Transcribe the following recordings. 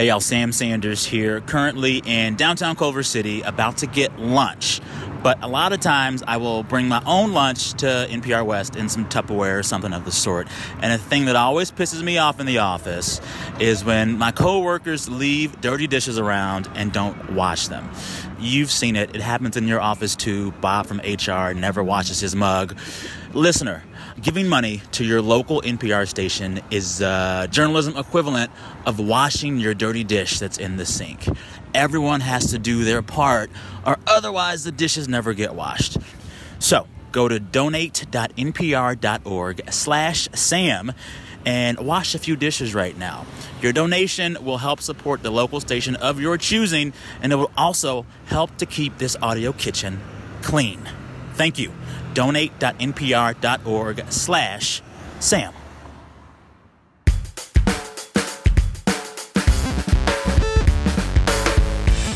Hey, y'all, Sam Sanders here, currently in downtown Culver City, about to get lunch. But a lot of times I will bring my own lunch to NPR West in some Tupperware or something of the sort. And a thing that always pisses me off in the office is when my coworkers leave dirty dishes around and don't wash them. You've seen it. It happens in your office too. Bob from HR never washes his mug. Listener, giving money to your local NPR station is uh, journalism equivalent of washing your dirty dish that's in the sink. Everyone has to do their part, or otherwise the dishes never get washed. So go to donate.npr.org slash Sam and wash a few dishes right now. Your donation will help support the local station of your choosing, and it will also help to keep this audio kitchen clean. Thank you. Donate.npr.org slash Sam.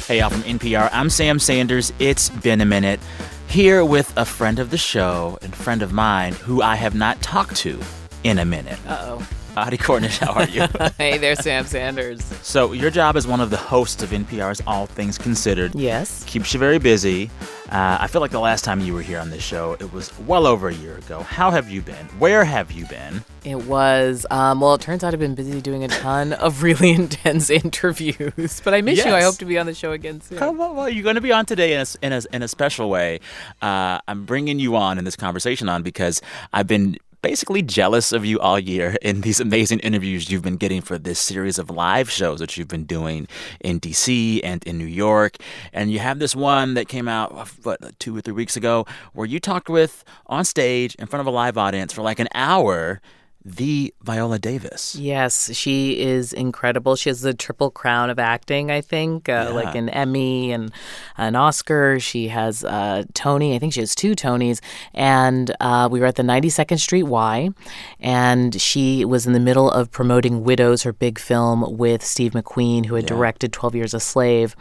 Hey, y'all from NPR. I'm Sam Sanders. It's been a minute. Here with a friend of the show and friend of mine who I have not talked to in a minute. Uh oh. Audie Cornish, how are you? hey there, Sam Sanders. so, your job as one of the hosts of NPR's All Things Considered Yes. keeps you very busy. Uh, I feel like the last time you were here on this show, it was well over a year ago. How have you been? Where have you been? It was, um, well, it turns out I've been busy doing a ton of really intense interviews, but I miss you. I hope to be on the show again soon. Come on, well, you're going to be on today in a, in a, in a special way. Uh, I'm bringing you on in this conversation on because I've been basically jealous of you all year in these amazing interviews you've been getting for this series of live shows that you've been doing in DC and in New York. And you have this one that came out, what, two or three weeks ago, where you talked with on stage in front of a live audience for like an hour the Viola Davis. Yes, she is incredible. She has the triple crown of acting, I think, uh, like an Emmy and an Oscar. She has uh, Tony. I think she has two Tonys. And uh, we were at the 92nd Street Y, and she was in the middle of promoting Widows, her big film with Steve McQueen, who had directed 12 Years a Slave.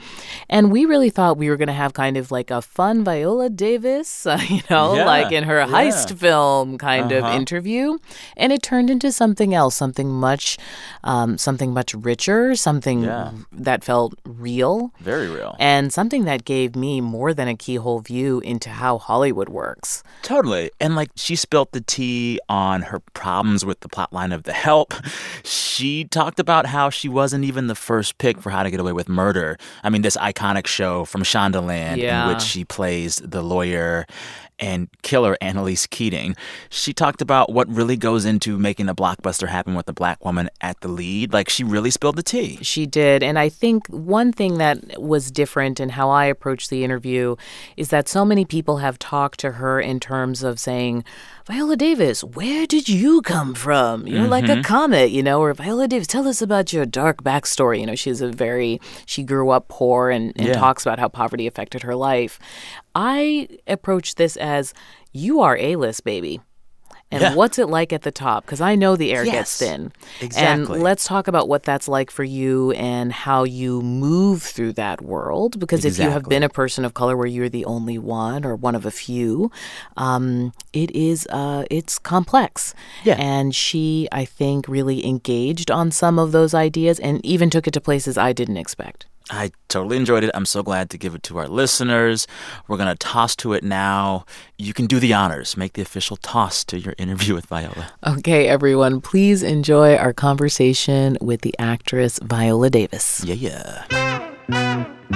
And we really thought we were going to have kind of like a fun Viola Davis, uh, you know, Yeah, like in her yeah. heist film kind of Uh-huh. interview, and it turned into something else, something much, um, something much richer, something Yeah. that felt real, Very real. and something that gave me more than a keyhole view into how Hollywood works. Totally. And like she spilt the tea on her problems with the plotline of The Help. She talked about how she wasn't even the first pick for How to Get Away with Murder. I mean, this iconic show from Shondaland Yeah. in which she plays the lawyer and killer Annalise Keating. She talked about what really goes into making a blockbuster happen with a black woman at the lead. Like she really spilled the tea. She did. And I think one thing that was different in how I approached the interview is that so many people have talked to her in terms of saying, Viola Davis, where did you come from? You're like Mm-hmm. a comet, you know, or Viola Davis, tell us about your dark backstory. You know, she's a very, she grew up poor and, and Yeah. talks about how poverty affected her life. I approach this as, you are A list, baby. And Yeah. what's it like at the top? Because I know the air Yes, gets thin. exactly. And let's talk about what that's like for you and how you move through that world. Because if you have been a person of color where you're the only one or one of a few, um, it is uh, it's complex. Yeah. And she, I think, really engaged on some of those ideas and even took it to places I didn't expect. I totally enjoyed it. I'm so glad to give it to our listeners. We're going to toss to it now. You can do the honors. Make the official toss to your interview with Viola. Okay, everyone, please enjoy our conversation with the actress Viola Davis. Yeah, yeah.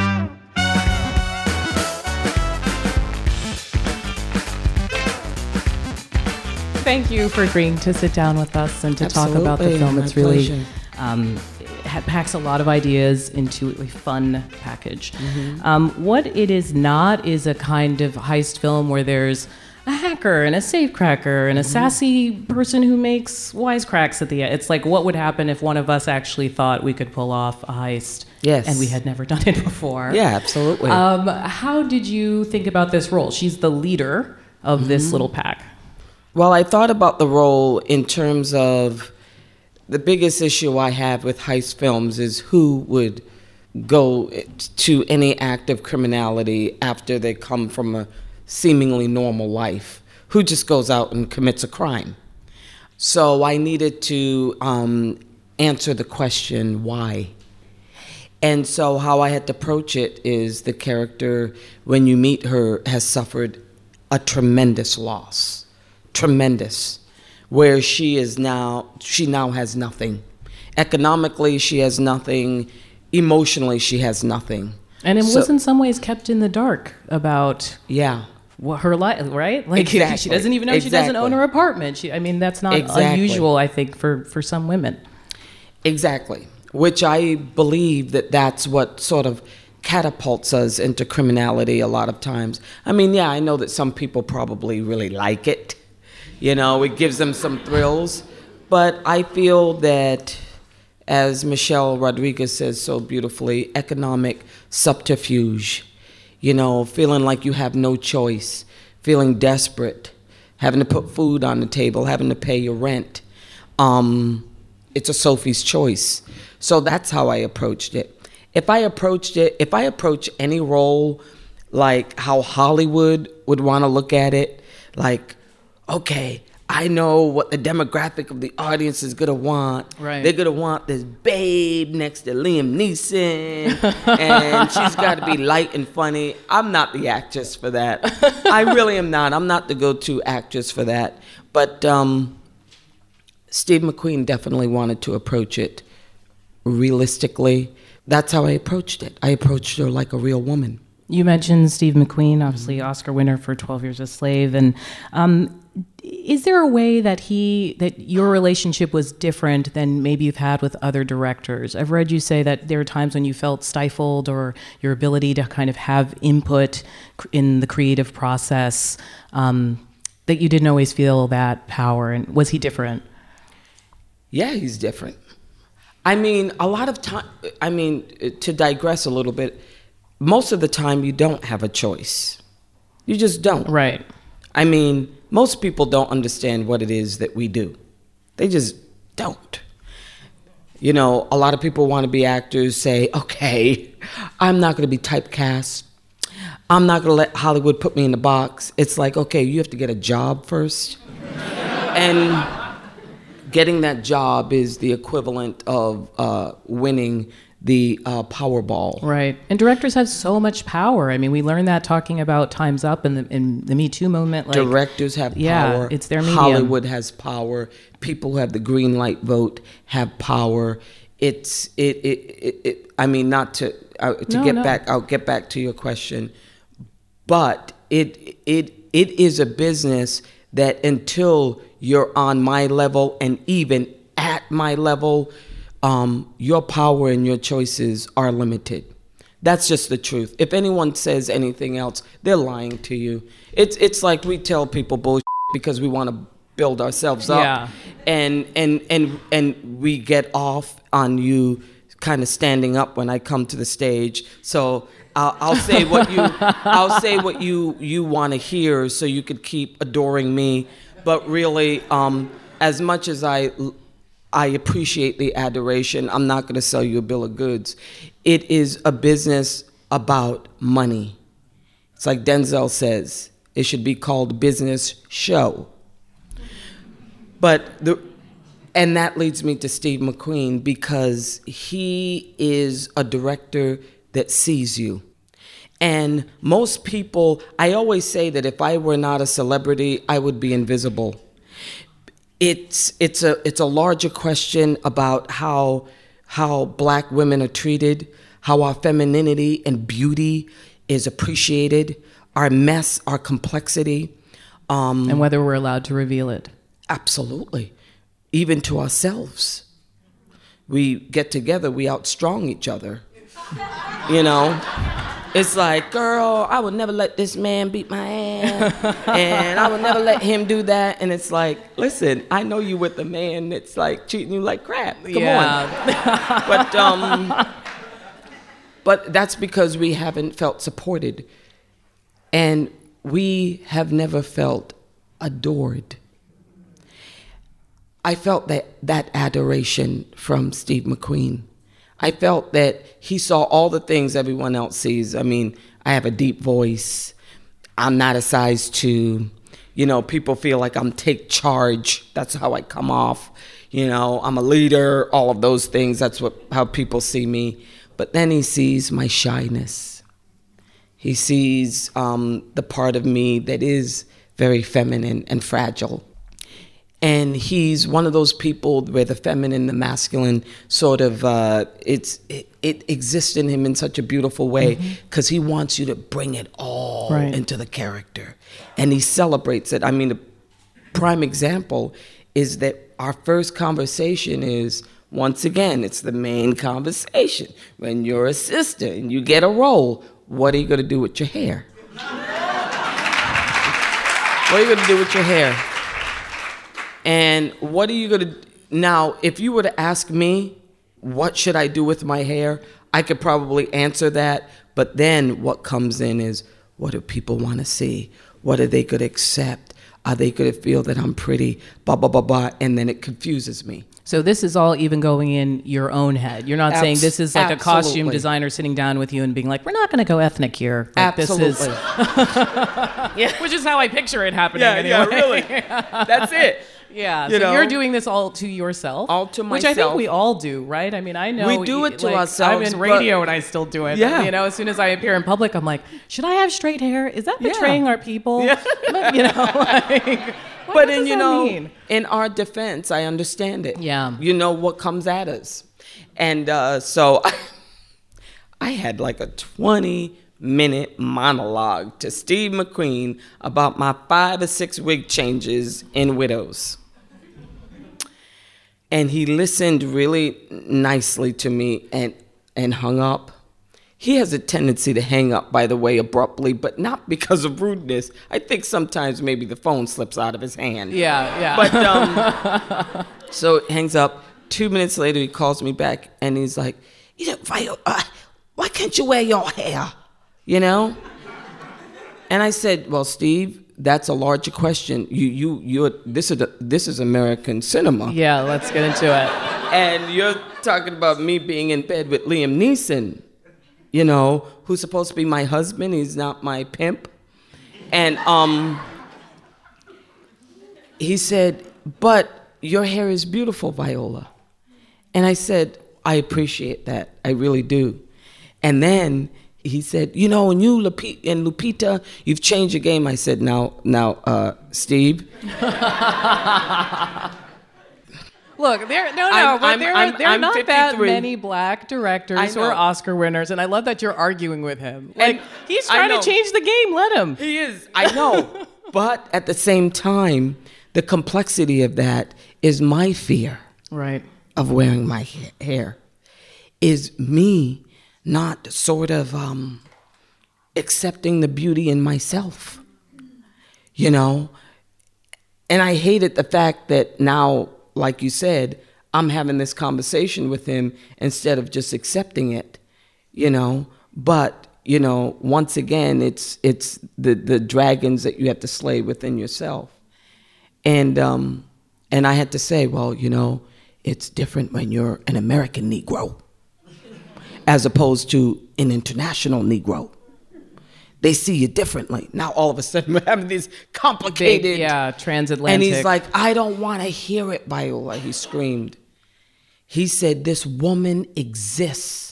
Thank you for agreeing to sit down with us and to talk about the Absolutely, film. my It's really um, it ha- packs a lot of ideas into a fun package. Mm-hmm. Um, what it is not is a kind of heist film where there's a hacker and a safecracker and a Mm-hmm. sassy person who makes wisecracks at the end. It's like what would happen if one of us actually thought we could pull off a heist, Yes. and we had never done it before. Yeah, absolutely. Um, how did you think about this role? She's the leader of Mm-hmm. this little pack. well, I thought about the role in terms of the biggest issue I have with heist films is who would go to any act of criminality after they come from a seemingly normal life. Who just goes out and commits a crime? So I needed to um, answer the question why. And so, how I had to approach it is the character, when you meet her, has suffered a tremendous loss. Tremendous. Where she is now, she now has nothing. Economically, she has nothing. Emotionally, she has nothing. And it So- was in some ways kept in the dark about Yeah. what her life, right? Like she doesn't even know she doesn't own her apartment. She, I mean, that's not Exactly. unusual, I think, for for some women. Exactly. Which I believe that that's what sort of catapults us into criminality a lot of times. I mean, yeah, I know that some people probably really like it. You know, it gives them some thrills. But I feel that, as Michelle Rodriguez says so beautifully, economic subterfuge. You know, feeling like you have no choice, feeling desperate, having to put food on the table, having to pay your rent. Um, it's a Sophie's choice. So that's how I approached it. If I approached it, if I approach any role like how Hollywood would want to look at it, like, okay, I know what the demographic of the audience is gonna want. Right. They're gonna want this babe next to Liam Neeson, and she's got to be light and funny. I'm not the actress for that. I really am not. I'm not the go-to actress for that. But um, Steve McQueen definitely wanted to approach it realistically. That's how I approached it. I approached her like a real woman. You mentioned Steve McQueen, obviously Oscar winner for Twelve Years a Slave, and um, is there a way that he that your relationship was different than maybe you've had with other directors? I've read you say that there are times when you felt stifled or your ability to kind of have input in the creative process um, that you didn't always feel that power. And was he different? Yeah, he's different. I mean, a lot of time, I mean, to digress a little bit, most of the time you don't have a choice. You just don't. Right. I mean, most people don't understand what it is that we do. They just don't. You know, a lot of people want to be actors, say, okay, I'm not going to be typecast. I'm not going to let Hollywood put me in the box. It's like, okay, you have to get a job first. and getting that job is the equivalent of uh, winning the uh, Powerball. Right. And directors have so much power. I mean, we learned that talking about Time's Up and the, in the Me Too moment. Like, Directors have yeah, power. it's their medium. Hollywood has power. People who have the green light vote have power. It's it it, it, it I mean not to uh, to No, get no. back I'll get back to your question, but it it it is a business that until you're on my level and even at my level, um, your power and your choices are limited. That's just the truth. If anyone says anything else, they're lying to you. It's it's like we tell people bullshit because we want to build ourselves up, Yeah. and and and and we get off on you kind of standing up when I come to the stage. So I'll, I'll say what you I'll say what you you want to hear, so you could keep adoring me. But really, um, as much as I I appreciate the adoration. I'm not going to sell you a bill of goods. It is a business about money. It's like Denzel says, it should be called business show. But the and that leads me to Steve McQueen because he is a director that sees you. And most people, I always say that if I were not a celebrity, I would be invisible it's it's a it's a larger question about how how black women are treated, how our femininity and beauty is appreciated, our mess, our complexity. Um, and whether we're allowed to reveal it. absolutely, even to ourselves. We get together, we outstrong each other. You know, it's like, girl, I would never let this man beat my ass, and I would never let him do that. And it's like, listen, I know you with a man that's like treating you like crap. Come on. But um, but that's because we haven't felt supported, and we have never felt adored. I felt that that adoration from Steve McQueen. I felt that he saw all the things everyone else sees. I mean, I have a deep voice. I'm not a size two. You know, people feel like I'm take charge. That's how I come off. You know, I'm a leader, all of those things. That's what how people see me. But then he sees my shyness. He sees um, the part of me that is very feminine and fragile. And he's one of those people where the feminine, the masculine, sort of uh, it's it, it, exists in him in such a beautiful way because he wants you to bring it all Right. into the character, and he celebrates it. I mean, a prime example is that our first conversation is once again it's the main conversation when you're a sister and you get a role. What are you going to do with your hair? What are you going to do with your hair? And what are you going to now? If you were to ask me, what should I do with my hair? I could probably answer that. But then what comes in is, what do people want to see? What are they going to accept? Are they going to feel that I'm pretty? Blah blah blah blah. And then it confuses me. So this is all even going in your own head. You're not saying this is like a costume designer sitting down with you and being like, "We're not going to go ethnic here." Like, Absolutely. This is, which is how I picture it happening. yeah, anyway. yeah, really. That's it. Yeah, You so know? you're doing this all to yourself, All to myself. which I think we all do, right? I mean, I know We do it to like, ourselves, I'm in radio and I still do it. Yeah. you know, as soon as I appear in public, I'm like, should I have straight hair? Is that Yeah. betraying our people? Yeah. You know, like, what, but in you know mean? in our defense i understand it Yeah. you know what comes at us and uh, so I, I had like a 20 minute monologue to steve mcqueen about my five or six wig changes in widows and he listened really nicely to me and and hung up he has a tendency to hang up by the way abruptly but not because of rudeness i think sometimes maybe the phone slips out of his hand Yeah, yeah. but um, so it hangs up. Two minutes later, he calls me back and he's like, "You know, Viola, uh, why can't you wear your hair? You know?" And I said, "Well, Steve, that's a larger question. You, you, you're this is a, this is American cinema, yeah, let's get into it. and you're talking about me being in bed with Liam Neeson, you know, who's supposed to be my husband. He's not my pimp, and um." he said, But your hair is beautiful, Viola. And I said, I appreciate that. I really do. And then he said, You know, and you Lupi- and Lupita, you've changed your game. I said, Now, now, uh, Steve, Look, there no no, I'm- but there I'm- are there are I'm not that many black directors I who are. Oscar winners, and I love that you're arguing with him. Like And he's trying to change the game. Let him. He is. I know. but at the same time, the complexity of that is my fear Right. of wearing my ha- hair is me not sort of um, accepting the beauty in myself, you know? And I hated the fact that now, like you said, I'm having this conversation with him instead of just accepting it, you know? But, you know, once again, it's, it's the, the dragons that you have to slay within yourself. And um, and I had to say, well, you know, it's different when you're an American Negro as opposed to an international Negro. They see you differently. Now all of a sudden we're having these complicated Big, yeah, transatlantic. and he's like, I don't want to hear it, Viola. He screamed. He said, This woman exists.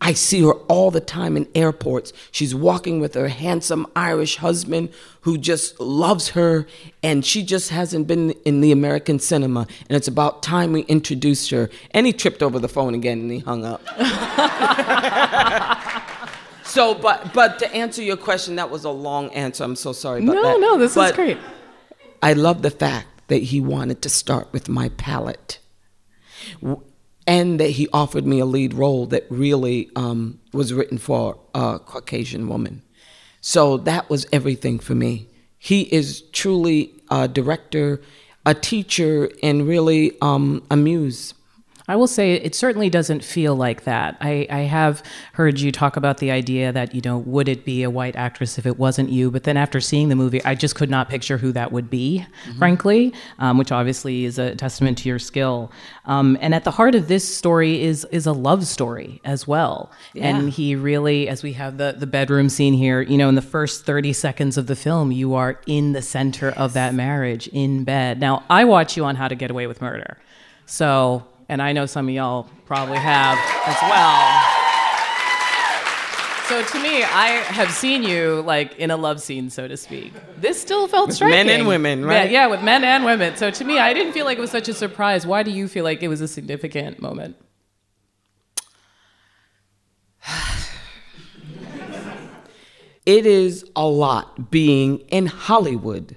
I see her all the time in airports. She's walking with her handsome Irish husband who just loves her, and she just hasn't been in the American cinema. And it's about time we introduced her. And he tripped over the phone again and he hung up. so, but but to answer your question, that was a long answer. I'm so sorry about no, that. no, this is great. I love the fact that he wanted to start with my palette. And that he offered me a lead role that really um, was written for a Caucasian woman. So that was everything for me. He is truly a director, a teacher, and really um, a muse. I will say it certainly doesn't feel like that. I, I have heard you talk about the idea that, you know, would it be a white actress if it wasn't you? But then after seeing the movie, I just could not picture who that would be, frankly, um, which obviously is a testament to your skill. Um, and at the heart of this story is is a love story as well. And he really, as we have the, the bedroom scene here, you know, in the first 30 seconds of the film, you are in the center of that marriage in bed. Now, I watch you on How to Get Away with Murder. So, and I know some of y'all probably have as well. So to me, I have seen you like in a love scene, so to speak. This still felt striking. Men and women, right? Yeah, yeah, with men and women. So to me, I didn't feel like it was such a surprise. Why do you feel like it was a significant moment? it is a lot being in Hollywood.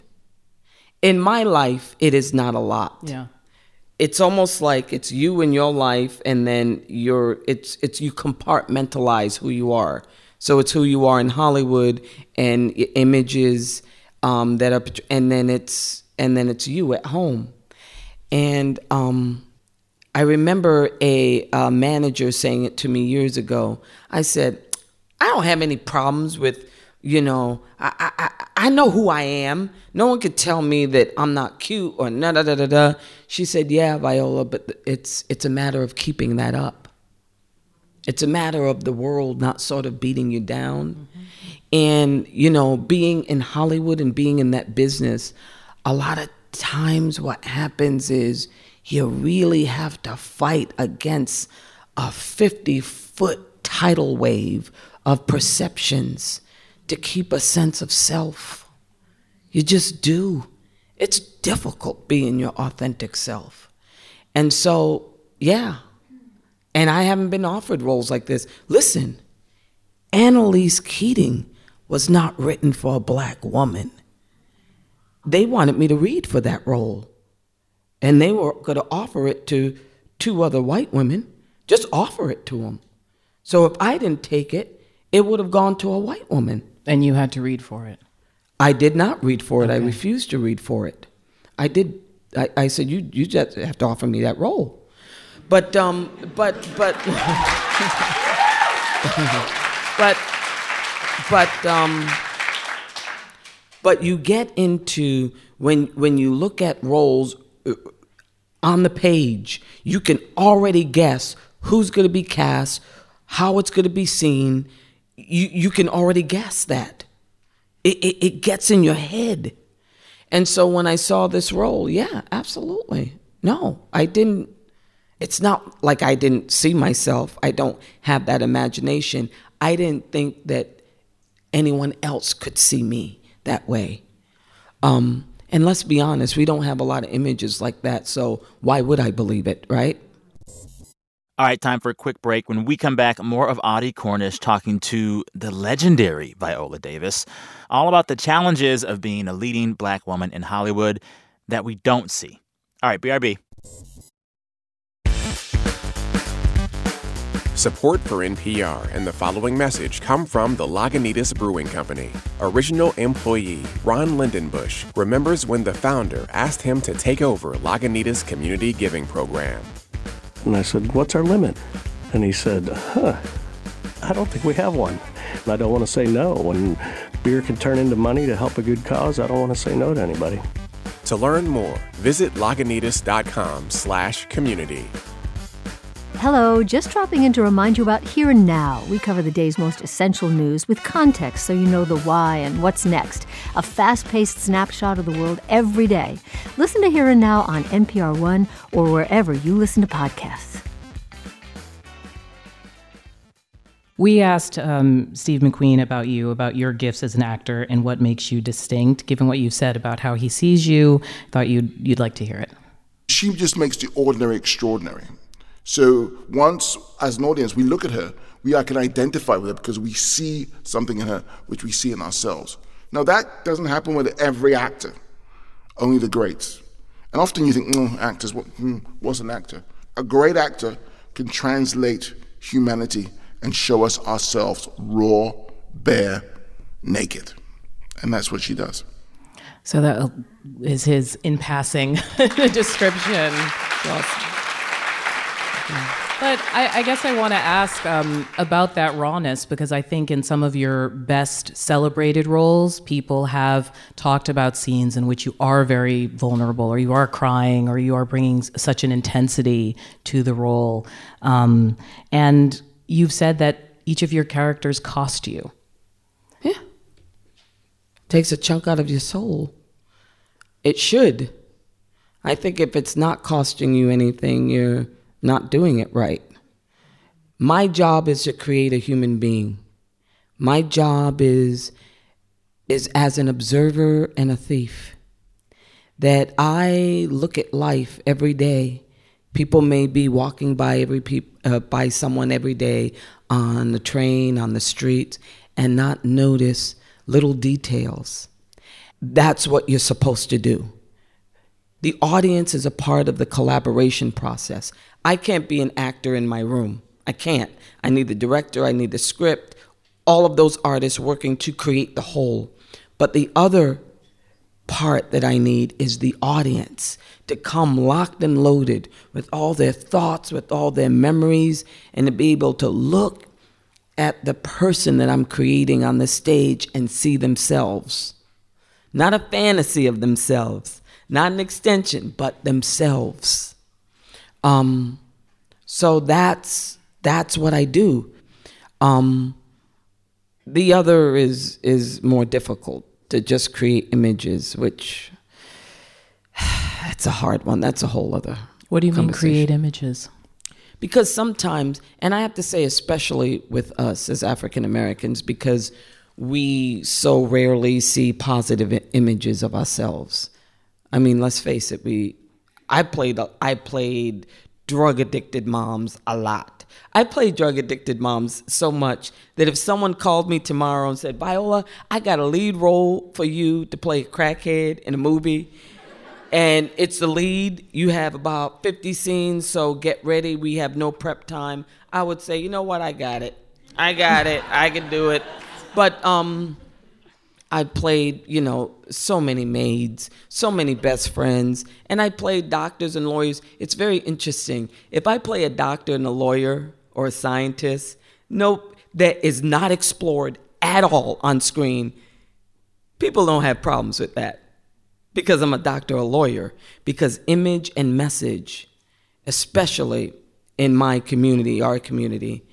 In my life, it is not a lot. Yeah. It's almost like it's you in your life and then you're it's it's you compartmentalize who you are. So it's who you are in Hollywood and images um, that are and then it's and then it's you at home. And um, I remember a, a manager saying it to me years ago. I said, I don't have any problems with you know, I, I, I know who I am. No one could tell me that I'm not cute or da da da da da. She said, "Yeah, Viola, but it's it's a matter of keeping that up. It's a matter of the world not sort of beating you down, mm-hmm. and you know, being in Hollywood and being in that business. A lot of times, what happens is you really have to fight against a 50 foot tidal wave of perceptions." To keep a sense of self. You just do. It's difficult being your authentic self. And so, yeah. And I haven't been offered roles like this. Listen, Annalise Keating was not written for a black woman. They wanted me to read for that role. And they were going to offer it to two other white women. Just offer it to them. So if I didn't take it, it would have gone to a white woman. And you had to read for it. I did not read for it. Okay. I refused to read for it. I did. I, I said, you, you just have to offer me that role. But, um, but, but, but, but, um, but you get into when when you look at roles uh, on the page, you can already guess who's going to be cast, how it's going to be seen, you, you can already guess that. It, it, it gets in your head. And so when I saw this role, yeah, absolutely. No, I didn't. It's not like I didn't see myself. I don't have that imagination. I didn't think that anyone else could see me that way. Um, and let's be honest, we don't have a lot of images like that. So why would I believe it, right? All right, time for a quick break. When we come back, more of Audie Cornish talking to the legendary Viola Davis, all about the challenges of being a leading black woman in Hollywood that we don't see. All right, BRB. Support for NPR and the following message come from the Lagunitas Brewing Company. Original employee Ron Lindenbusch remembers when the founder asked him to take over Lagunitas Community Giving Program. And I said, What's our limit? And he said, Huh, I don't think we have one. And I don't want to say no. When beer can turn into money to help a good cause, I don't want to say no to anybody. To learn more, visit Lagunitas.com slash community. Hello, just dropping in to remind you about Here and Now. We cover the day's most essential news with context so you know the why and what's next. A fast paced snapshot of the world every day. Listen to Here and Now on NPR One or wherever you listen to podcasts. We asked um, Steve McQueen about you, about your gifts as an actor, and what makes you distinct. Given what you've said about how he sees you, thought you'd you'd like to hear it. She just makes the ordinary extraordinary. So once, as an audience, we look at her, we can identify with her because we see something in her which we see in ourselves. Now, that doesn't happen with every actor, only the greats. And often you think, mm, actors, what, mm, what's an actor? A great actor can translate humanity and show us ourselves raw, bare, naked. And that's what she does. So that is his in passing description. But I, I, guess I want to ask um, about that rawness because I think in some of your best celebrated roles, people have talked about scenes in which you are very vulnerable, or you are crying, or you are bringing such an intensity to the role. Um, and you've said that each of your characters cost you. Yeah. Takes a chunk out of your soul. It should. I think if it's not costing you anything, you're not doing it right. My job is to create a human being. My job is is as an observer and a thief. That I look at life every day. People may be walking by every peop, uh, by someone every day on the train, on the street, and not notice little details. That's what you're supposed to do. The audience is a part of the collaboration process. I can't be an actor in my room. I can't. I need the director, I need the script, all of those artists working to create the whole. But the other part that I need is the audience to come locked and loaded with all their thoughts, with all their memories, and to be able to look at the person that I'm creating on the stage and see themselves. Not a fantasy of themselves, not an extension, but themselves. Um, so that's that's what I do. Um, the other is is more difficult to just create images, which it's a hard one. That's a whole other. What do you mean create images? Because sometimes, and I have to say, especially with us as African Americans, because we so rarely see positive images of ourselves. I mean, let's face it. We, I played, I played drug addicted moms a lot. I played drug addicted moms so much that if someone called me tomorrow and said, Viola, I got a lead role for you to play a crackhead in a movie, and it's the lead, you have about 50 scenes, so get ready. We have no prep time. I would say, you know what? I got it. I got it. I can do it. But um, I played, you know, so many maids, so many best friends, and I played doctors and lawyers. It's very interesting. If I play a doctor and a lawyer or a scientist, nope, that is not explored at all on screen, people don't have problems with that because I'm a doctor or a lawyer. Because image and message, especially in my community, our community,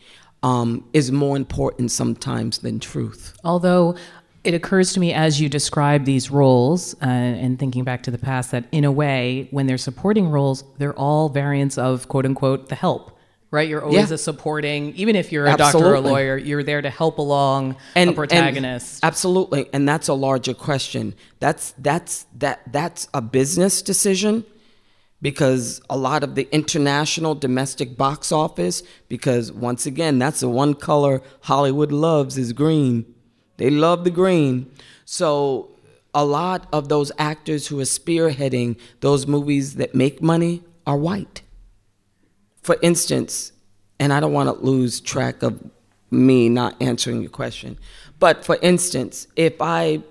um, is more important sometimes than truth. Although it occurs to me as you describe these roles uh, and thinking back to the past that in a way when they're supporting roles they're all variants of quote unquote the help right? You're always yeah. a supporting even if you're a absolutely. doctor or a lawyer you're there to help along and, a protagonist. and absolutely. And that's a larger question. That's that's that that's a business decision because a lot of the international domestic box office because once again that's the one color hollywood loves is green they love the green. So a lot of those actors who are spearheading those movies that make money are white. For instance, and I don't want to lose track of me not answering your question, but for instance, if I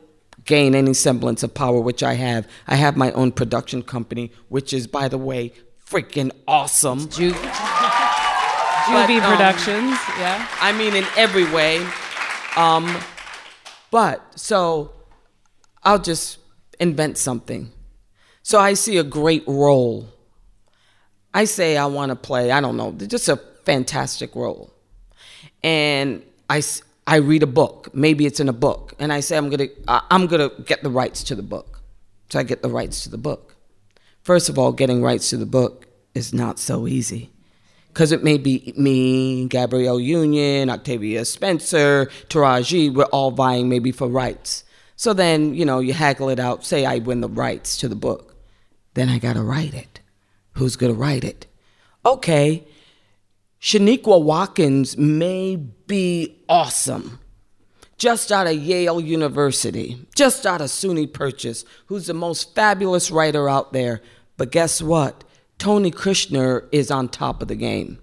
gain any semblance of power, which I have, I have my own production company, which is, by the way, freaking awesome. Ju- JuVee um, Productions, yeah. I mean, in every way. Um, but so I'll just invent something. So I see a great role. I say I want to play, I don't know, just a fantastic role. And I, I read a book. Maybe it's in a book. And I say I'm going to I'm going to get the rights to the book. So I get the rights to the book. First of all, getting rights to the book is not so easy because it may be me, Gabrielle Union, Octavia Spencer, Taraji, we're all vying maybe for rights. So then, you know, you haggle it out, say I win the rights to the book. Then I gotta write it. Who's gonna write it? Okay, Shaniqua Watkins may be awesome. Just out of Yale University, just out of SUNY Purchase, who's the most fabulous writer out there. But guess what? Tony Kushner is on top of the game.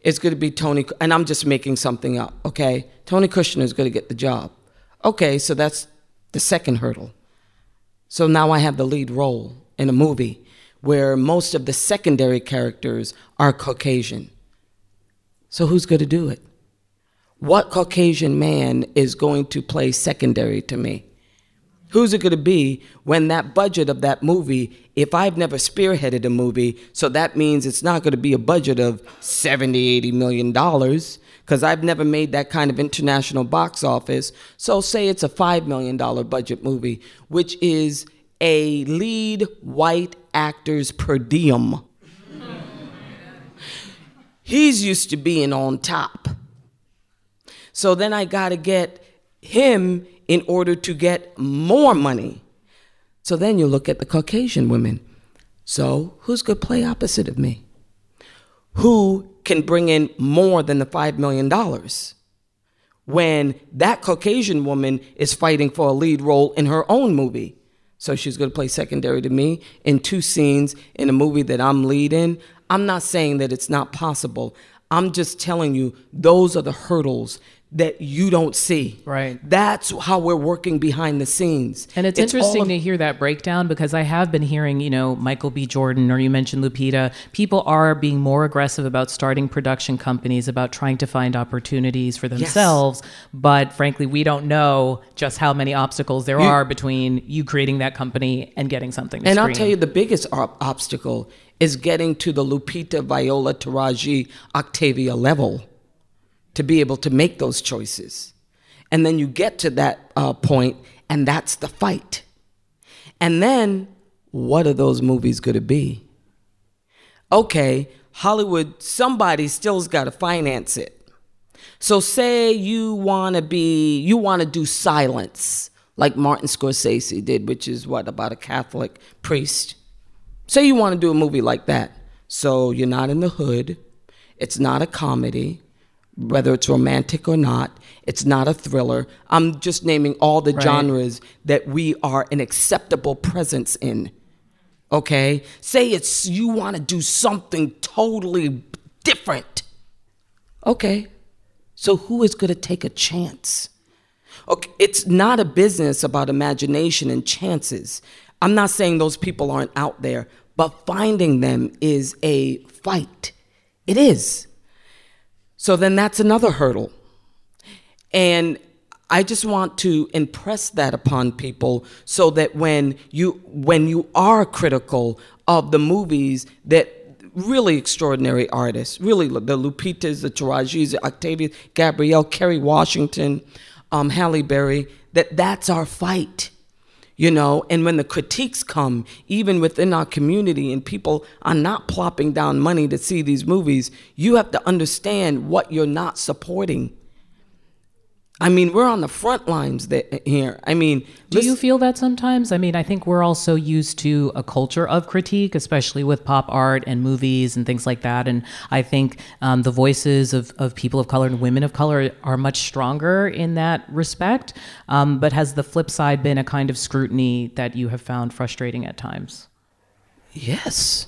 It's going to be Tony, and I'm just making something up, okay? Tony Kushner is going to get the job. Okay, so that's the second hurdle. So now I have the lead role in a movie where most of the secondary characters are Caucasian. So who's going to do it? What Caucasian man is going to play secondary to me? Who's it going to be when that budget of that movie, if I've never spearheaded a movie, so that means it's not going to be a budget of 70, 80 million dollars because I've never made that kind of international box office. So say it's a $5 million budget movie, which is a lead white actor's per diem. He's used to being on top. So then I got to get him in order to get more money. So then you look at the Caucasian women. So who's going to play opposite of me? Who can bring in more than the $5 million? When that Caucasian woman is fighting for a lead role in her own movie. So she's going to play secondary to me in two scenes in a movie that I'm leading. I'm not saying that it's not possible. I'm just telling you, those are the hurdles that you don't see. Right. That's how we're working behind the scenes. And it's, interesting of- to hear that breakdown because I have been hearing, you know, Michael B. Jordan or you mentioned Lupita. People are being more aggressive about starting production companies, about trying to find opportunities for themselves. Yes. But frankly, we don't know just how many obstacles there you, are between you creating that company and getting something. and screen. I'll tell you, the biggest op- obstacle is getting to the Lupita, Viola, Taraji, Octavia level to be able to make those choices. And then you get to that uh, point, and that's the fight. And then, what are those movies going to be? Okay, Hollywood, somebody still's got to finance it. So, say you want to be, you want to do silence, like Martin Scorsese did, which is what, about a Catholic priest. Say you want to do a movie like that. So, you're not in the hood, it's not a comedy, whether it's romantic or not. It's not a thriller. I'm just naming all the right. genres that we are an acceptable presence in. Okay? Say it's you want to do something totally different. Okay. So who is going to take a chance? Okay, it's not a business about imagination and chances. I'm not saying those people aren't out there, but finding them is a fight. It is. So then that's another hurdle. And I just want to impress that upon people so that when you when you are critical of the movies that really extraordinary artists, really the Lupitas, the Tarajis, the Octavia, Gabrielle, Kerry Washington, um, Halle Berry, that that's our fight you know and when the critiques come even within our community and people are not plopping down money to see these movies you have to understand what you're not supporting I mean, we're on the front lines here. I mean, do you feel that sometimes? I mean, I think we're also used to a culture of critique, especially with pop art and movies and things like that. And I think um, the voices of, of people of color and women of color are much stronger in that respect. Um, but has the flip side been a kind of scrutiny that you have found frustrating at times? Yes,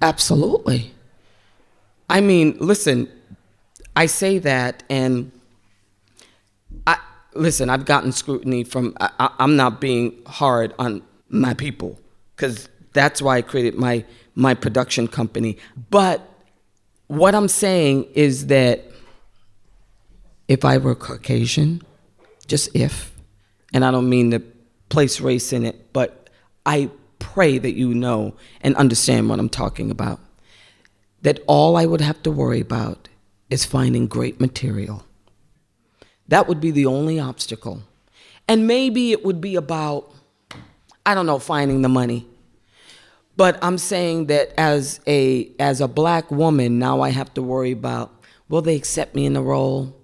absolutely. I mean, listen, I say that and listen, I've gotten scrutiny from. I, am not being hard on my people because that's why I created my my production company. But what I'm saying is that if I were Caucasian, just if, and I don't mean to place race in it, but I pray that you know and understand what I'm talking about. That all I would have to worry about is finding great material that would be the only obstacle. And maybe it would be about, I don't know, finding the money. But I'm saying that as a as a black woman, now I have to worry about will they accept me in the role?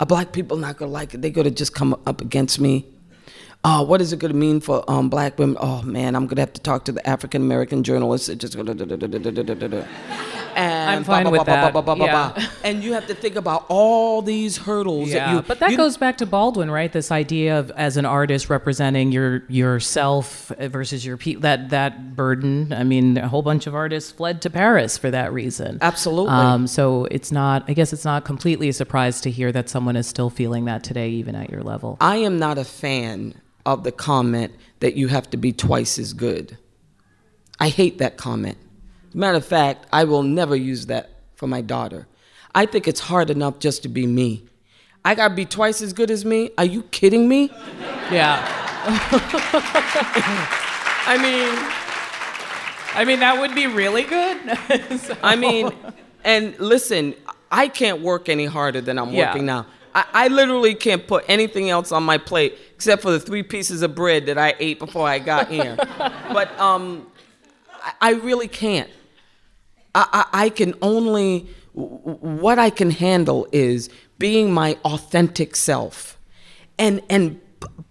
Are black people not gonna like it? They're gonna just come up against me. Oh, what is it to mean for um, black women? Oh man, I'm to have to talk to the African American journalists. Just and I'm fine with that. yeah. And you have to think about all these hurdles. Yeah, that you, but that you, goes back to Baldwin, right? This idea of as an artist representing your yourself versus your people. That that burden. I mean, a whole bunch of artists fled to Paris for that reason. Absolutely. Um, so it's not. I guess it's not completely a surprise to hear that someone is still feeling that today, even at your level. I am not a fan of the comment that you have to be twice as good. I hate that comment. Matter of fact, I will never use that for my daughter. I think it's hard enough just to be me. I gotta be twice as good as me? Are you kidding me? Yeah. I mean, I mean, that would be really good. so. I mean, and listen, I can't work any harder than I'm yeah. working now. I, I literally can't put anything else on my plate except for the three pieces of bread that I ate before I got here. but um, I, I really can't. I, I, can only, what I can handle is being my authentic self. And, and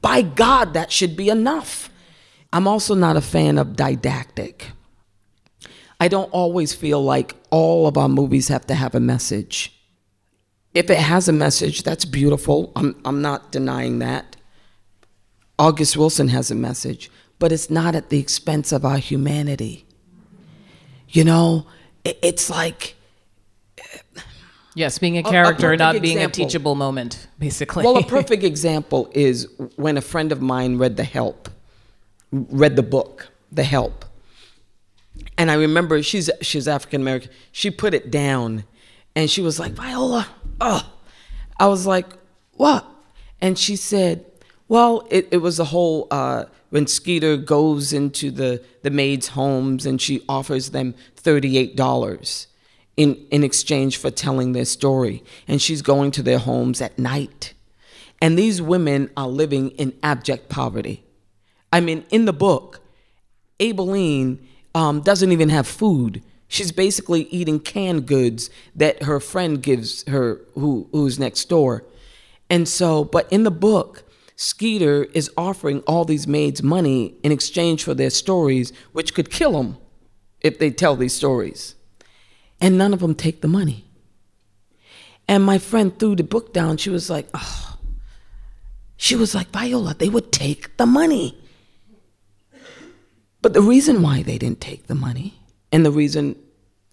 by God, that should be enough. I'm also not a fan of didactic. I don't always feel like all of our movies have to have a message. If it has a message, that's beautiful. I'm, I'm not denying that. August Wilson has a message, but it's not at the expense of our humanity. You know, it, it's like. Yes, being a character, a not being example. a teachable moment, basically. Well, a perfect example is when a friend of mine read The Help, read the book, The Help. And I remember she's she's African American. She put it down and she was like, Viola, oh. I was like, what? And she said, well, it, it was a whole uh, when Skeeter goes into the, the maids' homes and she offers them $38 in, in exchange for telling their story. And she's going to their homes at night. And these women are living in abject poverty. I mean, in the book, Aibileen um, doesn't even have food. She's basically eating canned goods that her friend gives her, who, who's next door. And so, but in the book, Skeeter is offering all these maids money in exchange for their stories, which could kill them if they tell these stories. And none of them take the money. And my friend threw the book down. She was like, oh. She was like, Viola, they would take the money. But the reason why they didn't take the money, and the reason,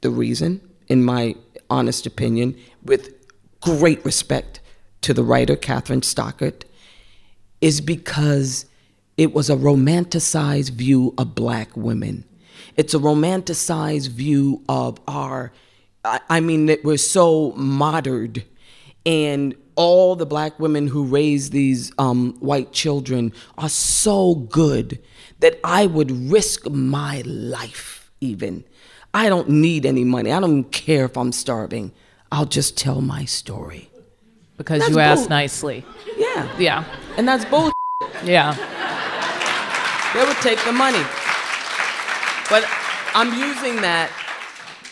the reason, in my honest opinion, with great respect to the writer Kathryn Stockett, is because it was a romanticized view of black women. It's a romanticized view of our, I, mean, that we're so modern and all the black women who raise these um, white children are so good that I would risk my life even. I don't need any money. I don't care if I'm starving. I'll just tell my story. because That's you asked nicely. Yeah. Yeah. And that's bull. Yeah. They would take the money. But I'm using that,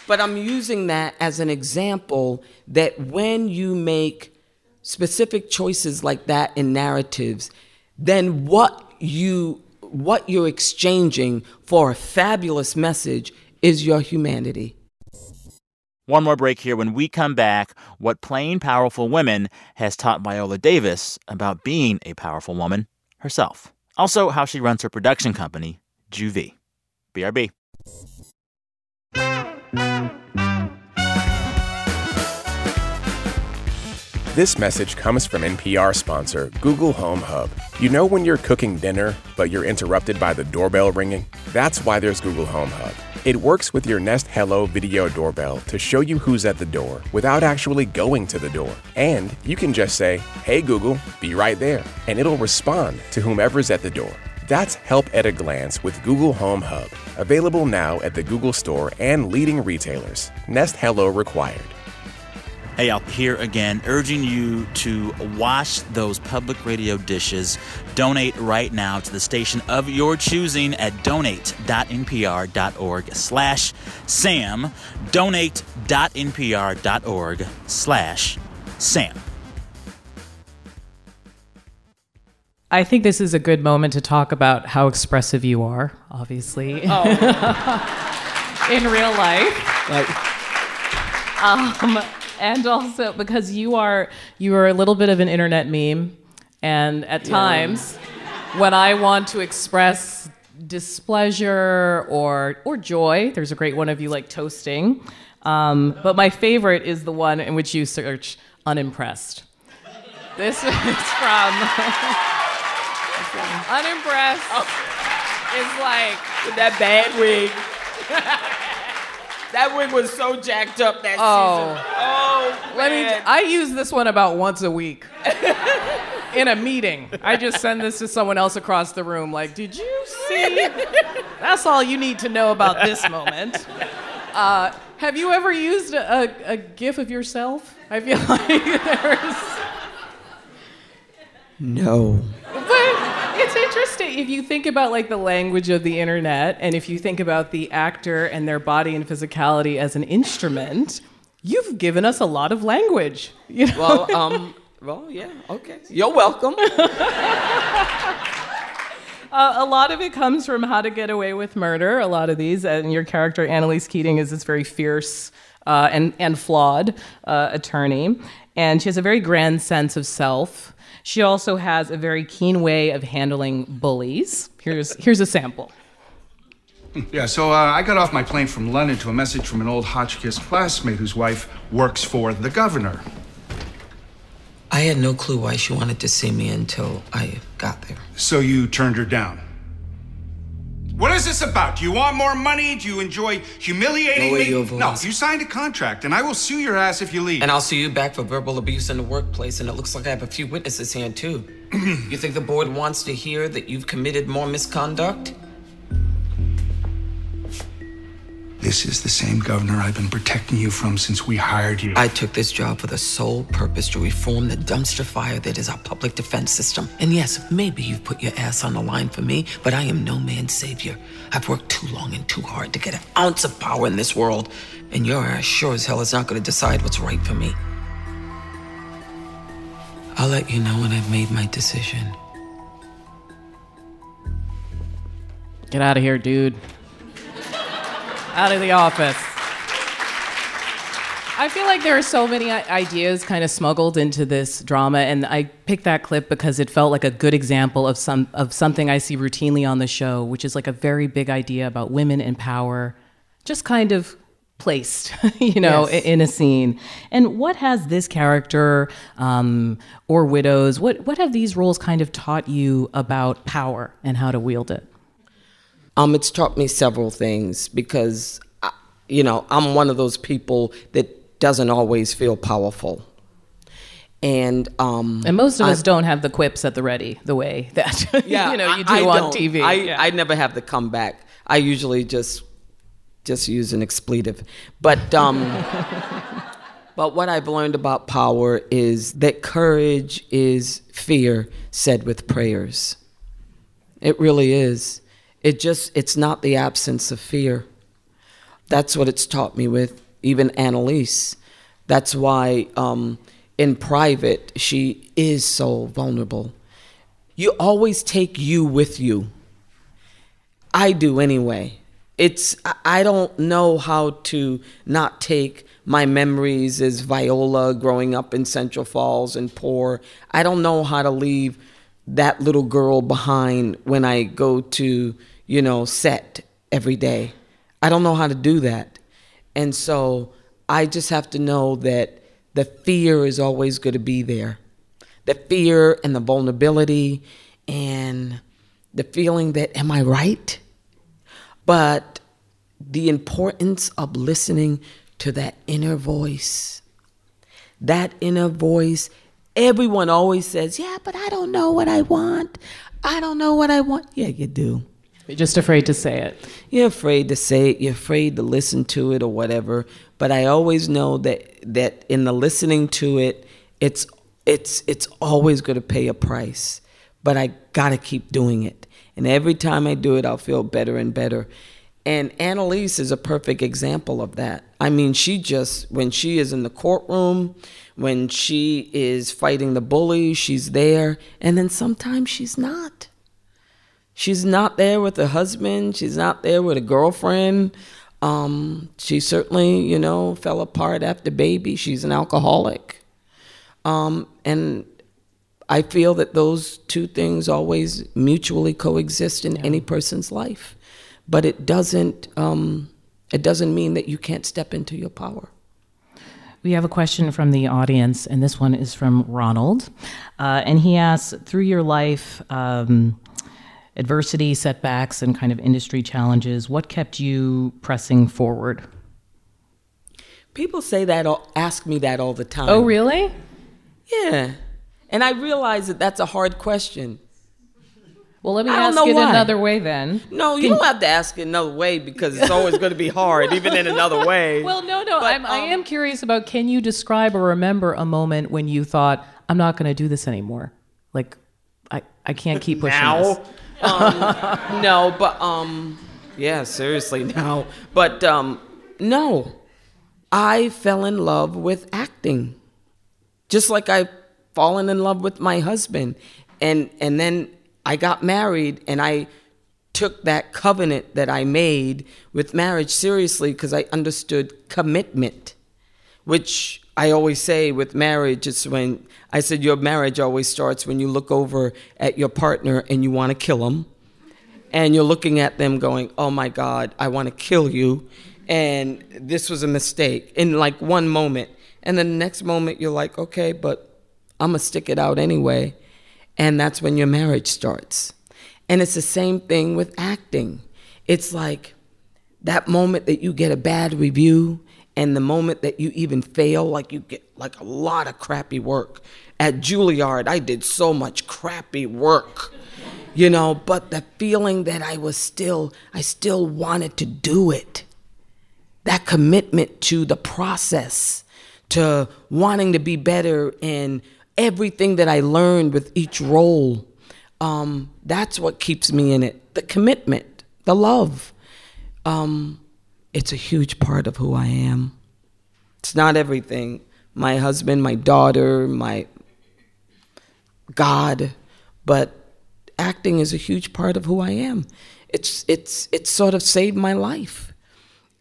but I'm using that as an example that when you make specific choices like that in narratives, then what you what you're exchanging for a fabulous message is your humanity. One more break here. When we come back, what Plain powerful women has taught Viola Davis about being a powerful woman herself. Also, how she runs her production company, JuVee. BRB. This message comes from NPR sponsor Google Home Hub. You know when you're cooking dinner, but you're interrupted by the doorbell ringing? That's why there's Google Home Hub. It works with your Nest Hello video doorbell to show you who's at the door without actually going to the door. And you can just say, Hey Google, be right there, and it'll respond to whomever's at the door. That's help at a glance with Google Home Hub. Available now at the Google Store and leading retailers. Nest Hello required. Hey, out here again, urging you to wash those public radio dishes. Donate right now to the station of your choosing at donate.npr.org slash Sam. Donate.npr.org slash Sam. I think this is a good moment to talk about how expressive you are, obviously. In real life. Like. Um, and also because you are you are a little bit of an internet meme and at times when I want to express displeasure or or joy, there's a great one of you like toasting. Um, but my favorite is the one in which you search unimpressed. This is from Unimpressed is like With that bad wig. that wig was so jacked up that Oh. season. Oh, Let me. I use this one about once a week. In a meeting, I just send this to someone else across the room. Like, did you see? That's all you need to know about this moment. Uh, have you ever used a, a, a GIF of yourself? I feel like there's No. But it's interesting if you think about like the language of the internet and if you think about the actor and their body and physicality as an instrument, you've given us a lot of language. You know? Well, um, well, yeah, okay. You're welcome. Uh, a lot of it comes from How to Get Away with Murder. A lot of these, and your character Annalise Keating is this very fierce uh, and and flawed uh, attorney, and she has a very grand sense of self. She also has a very keen way of handling bullies. Here's here's a sample. Yeah, so uh, I got off my plane from London to a message from an old Hotchkiss classmate whose wife works for the governor. I had no clue why she wanted to see me until I got there. So you turned her down. What is this about? Do you want more money? Do you enjoy humiliating Lower me? your voice. No, you signed a contract, and I will sue your ass if you leave. And I'll see you back for verbal abuse in the workplace, and it looks like I have a few witnesses here, too. you think the board wants to hear that you've committed more misconduct? This is the same governor I've been protecting you from since we hired you. I took this job for the sole purpose to reform the dumpster fire that is our public defense system. And yes, maybe you've put your ass on the line for me, but I am no man's savior. I've worked too long and too hard to get an ounce of power in this world, and your ass sure as hell is not going to decide what's right for me. I'll let you know when I've made my decision. Get out of here, dude. Out of the office. I feel like there are so many ideas kind of smuggled into this drama, and I picked that clip because it felt like a good example of some of something I see routinely on the show, which is like a very big idea about women in power, just kind of placed, you know, Yes. in a scene. And what has this character um, or widows? What what have these roles kind of taught you about power and how to wield it? Um, it's taught me several things because, I, you know, I'm one of those people that doesn't always feel powerful. And um, And most of us I've- don't have the quips at the ready the way that yeah, you know you do I, I on. TV. I, Yeah. I never have the comeback. I usually just just use an expletive. But um, but what I've learned about power is that courage is fear said with prayers. It really is. It just it's not the absence of fear. That's what it's taught me with even Annalise. That's why um, in private she is so vulnerable. You always take you with you. I do anyway. It's I- don't know how to not take my memories as Viola growing up in Central Falls and poor. I don't know how to leave that little girl behind when I go to, you know, set every day. I don't know how to do that. And so I just have to know that the fear is always going to be there. The fear and the vulnerability and the feeling that, am I right? But the importance of listening to that inner voice. That inner voice, everyone always says, Yeah, but I don't know what I want. I don't know what I want. Yeah, you do. You're just afraid to say it. You're afraid to say it, you're afraid to listen to it or whatever. But I always know that that in the listening to it, it's it's it's always gonna pay a price. But I gotta keep doing it. And every time I do it, I'll feel better and better. And Annalise is a perfect example of that. I mean, she just, when she is in the courtroom, when she is fighting the bully, she's there. And then sometimes she's not. She's not there with her husband. She's not there with a girlfriend. Um, she certainly, you know, fell apart after baby. She's an alcoholic. Um, and I feel that those two things always mutually coexist in any person's life. But it doesn't, um, it doesn't mean that you can't step into your power. We have a question from the audience, and this one is from Ronald. Uh, and he asks Through your life, um, adversity, setbacks, and kind of industry challenges, what kept you pressing forward? People say that, all, ask me that all the time. Oh, really? Yeah. And I realize that that's a hard question. Well, let me I ask it why. another way then. No, you don't have to ask it another way because it's always going to be hard, even in another way. Well, no, no. But, I'm, I um, am curious about can you describe or remember a moment when you thought, I'm not going to do this anymore? Like, I can't keep pushing now. this. Um, no, but um, yeah, seriously no. But um, no, I fell in love with acting, just like I've fallen in love with my husband, and and then I got married, and I took that covenant that I made with marriage seriously because I understood commitment, which I always say with marriage, it's when I said your marriage always starts when you look over at your partner and you want to kill them. And you're looking at them going, oh my God, I want to kill you. And this was a mistake in like one moment. And the next moment, you're like, okay, but I'm going to stick it out anyway. And that's when your marriage starts. And it's the same thing with acting. It's like that moment that you get a bad review and the moment that you even fail, like you get like a lot of crappy work. At Juilliard, I did so much crappy work, you know, but the feeling that I was still, I still wanted to do it. That commitment to the process, to wanting to be better and everything that I learned with each role. Um, that's what keeps me in it. The commitment, the love. Um, it's a huge part of who I am. It's not everything. My husband, my daughter, my God, but acting is a huge part of who I am. It's it's it's sort of saved my life.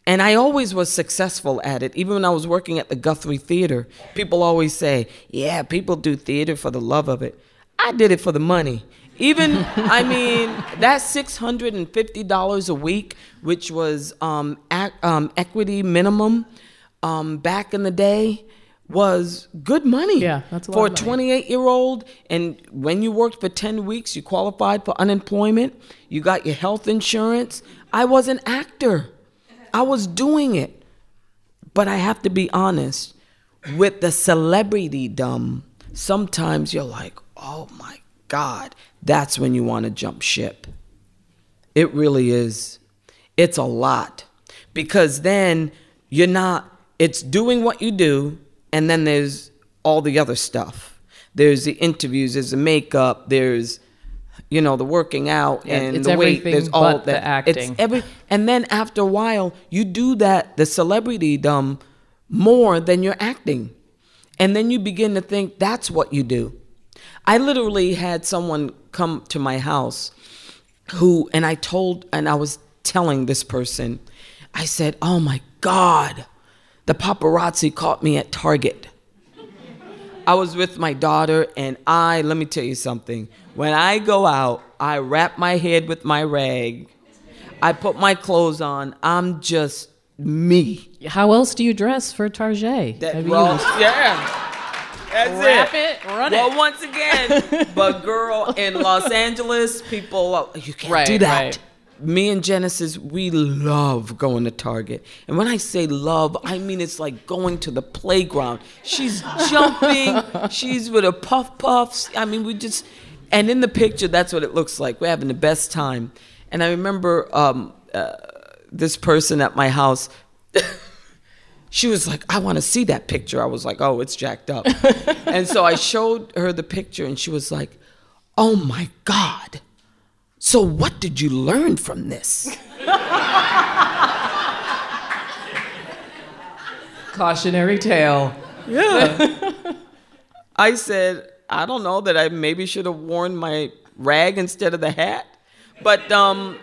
And I always was successful at it. Even when I was working at the Guthrie Theater, people always say, "Yeah, people do theater for the love of it." I did it for the money. Even, I mean, that $650 a week, which was um, ac- um, equity minimum um, back in the day, was good money. Yeah, that's a lot For a of money. 28 year old. And when you worked for 10 weeks, you qualified for unemployment, you got your health insurance. I was an actor, I was doing it. But I have to be honest, with the celebrity dumb, sometimes you're like, oh my God, that's when you want to jump ship. It really is. It's a lot. Because then you're not, it's doing what you do, and then there's all the other stuff. There's the interviews, there's the makeup, there's, you know, the working out Yeah, and the weight. There's all but the that. acting. It's every, and then after a while, you do that, the celebrity dumb, more than you're acting. And then you begin to think that's what you do. I literally had someone come to my house who, and I told, and I was telling this person, I said, Oh my God, the paparazzi caught me at Target. I was with my daughter, and I, let me tell you something. When I go out, I wrap my head with my rag, I put my clothes on, I'm just me. How else do you dress for Target? That, well, yeah. That's Wrap it. it, run well, it. Well, once again, but girl, in Los Angeles, people, uh, you can't Right, do that. right. Me and Genesis, we love going to Target. And when I say love, I mean it's like going to the playground. She's jumping, she's with her puff puffs. I mean, we just, and in the picture, that's what it looks like. We're having the best time. And I remember um, uh, this person at my house she was like, I want to see that picture. I was like, oh, it's jacked up. and so I showed her the picture, and she was like, oh my God. So what did you learn from this? Cautionary tale. Yeah. I said, I don't know that I maybe should have worn my rag instead of the hat. But um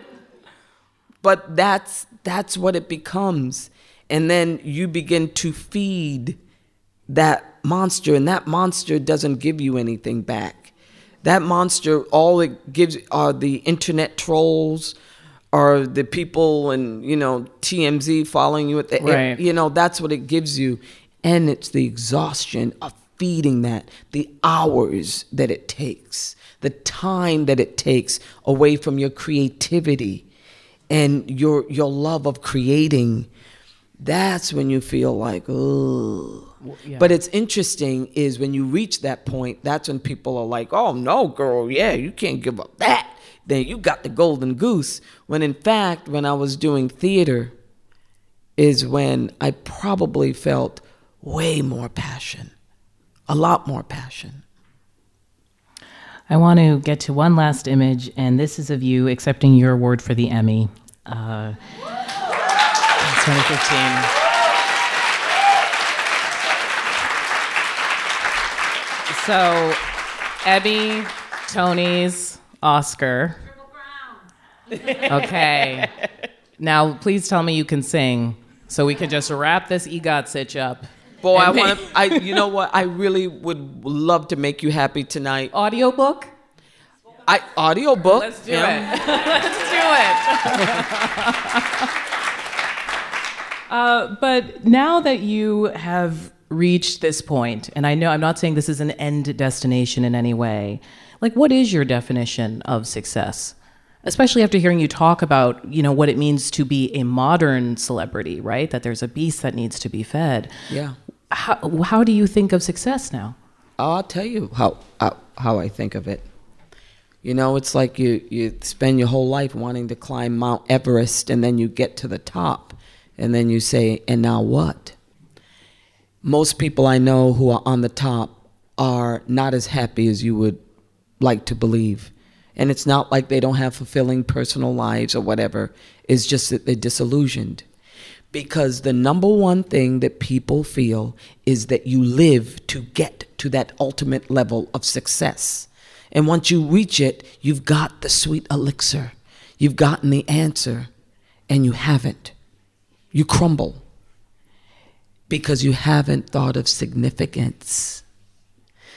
but that's that's what it becomes. And then you begin to feed that monster and that monster doesn't give you anything back. That monster all it gives are the internet trolls or the people and you know TMZ following you at the Right. you know that's what it gives you and it's the exhaustion of feeding that the hours that it takes the time that it takes away from your creativity and your your love of creating that's when you feel like oh yeah. but it's interesting is when you reach that point that's when people are like oh no girl yeah you can't give up that then you got the golden goose when in fact when i was doing theater is when i probably felt way more passion a lot more passion I want to get to one last image, and this is of you accepting your award for the Emmy. Uh, 2015. So, Emmy, Tony's, Oscar. Okay. Now, please tell me you can sing, so we can just wrap this EGOT sitch up. Boy, I want to. I, you know what? I really would love to make you happy tonight. Audiobook? I audiobook. Let's do yeah. it. Let's do it. uh, but now that you have reached this point, and I know I'm not saying this is an end destination in any way, like what is your definition of success? Especially after hearing you talk about, you know, what it means to be a modern celebrity, right? That there's a beast that needs to be fed. Yeah. How, how do you think of success now? I'll tell you how, how, how I think of it. You know, it's like you, you spend your whole life wanting to climb Mount Everest and then you get to the top and then you say, and now what? Most people I know who are on the top are not as happy as you would like to believe. And it's not like they don't have fulfilling personal lives or whatever. It's just that they're disillusioned. Because the number one thing that people feel is that you live to get to that ultimate level of success. And once you reach it, you've got the sweet elixir. You've gotten the answer, and you haven't. You crumble because you haven't thought of significance.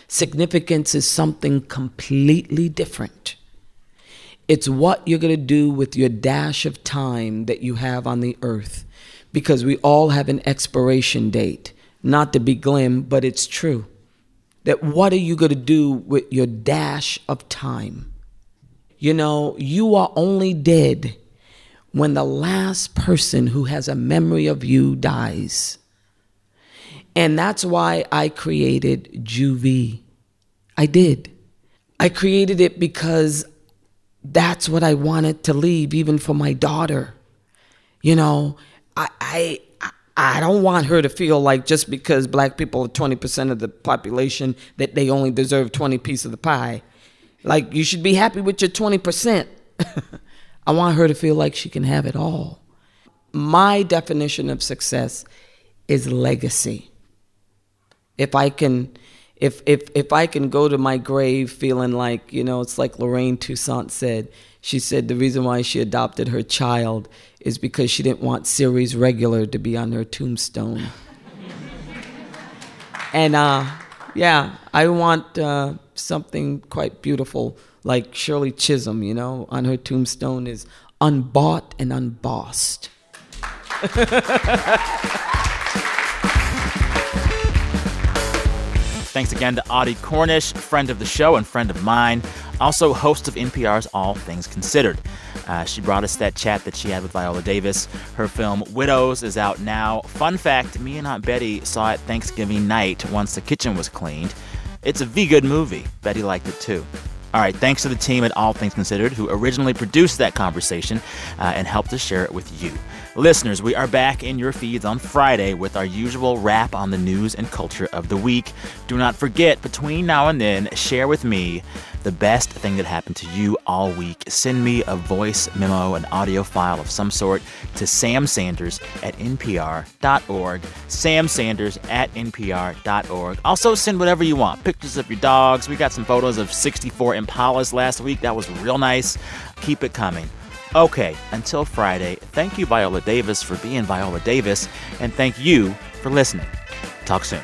Significance is something completely different. It's what you're going to do with your dash of time that you have on the earth because we all have an expiration date. Not to be glim, but it's true that what are you going to do with your dash of time? You know, you are only dead when the last person who has a memory of you dies. And that's why I created JuVee. I did. I created it because that's what I wanted to leave, even for my daughter. You know, I, I I don't want her to feel like just because black people are 20% of the population that they only deserve 20 pieces of the pie. Like you should be happy with your 20%. I want her to feel like she can have it all. My definition of success is legacy. If I can if if if I can go to my grave feeling like, you know, it's like Lorraine Toussaint said, she said the reason why she adopted her child is because she didn't want Series Regular to be on her tombstone. and uh, yeah, I want uh, something quite beautiful like Shirley Chisholm, you know, on her tombstone is unbought and unbossed. Thanks again to Audie Cornish, friend of the show and friend of mine, also host of NPR's All Things Considered. Uh, she brought us that chat that she had with Viola Davis. Her film Widows is out now. Fun fact me and Aunt Betty saw it Thanksgiving night once the kitchen was cleaned. It's a V good movie. Betty liked it too. All right, thanks to the team at All Things Considered who originally produced that conversation uh, and helped us share it with you. Listeners, we are back in your feeds on Friday with our usual wrap on the news and culture of the week. Do not forget, between now and then, share with me the best thing that happened to you all week. Send me a voice memo, an audio file of some sort to Sam Sanders at npr.org. Sam Sanders at npr.org. Also, send whatever you want pictures of your dogs. We got some photos of 64 Impalas last week. That was real nice. Keep it coming. Okay, until Friday, thank you, Viola Davis, for being Viola Davis, and thank you for listening. Talk soon.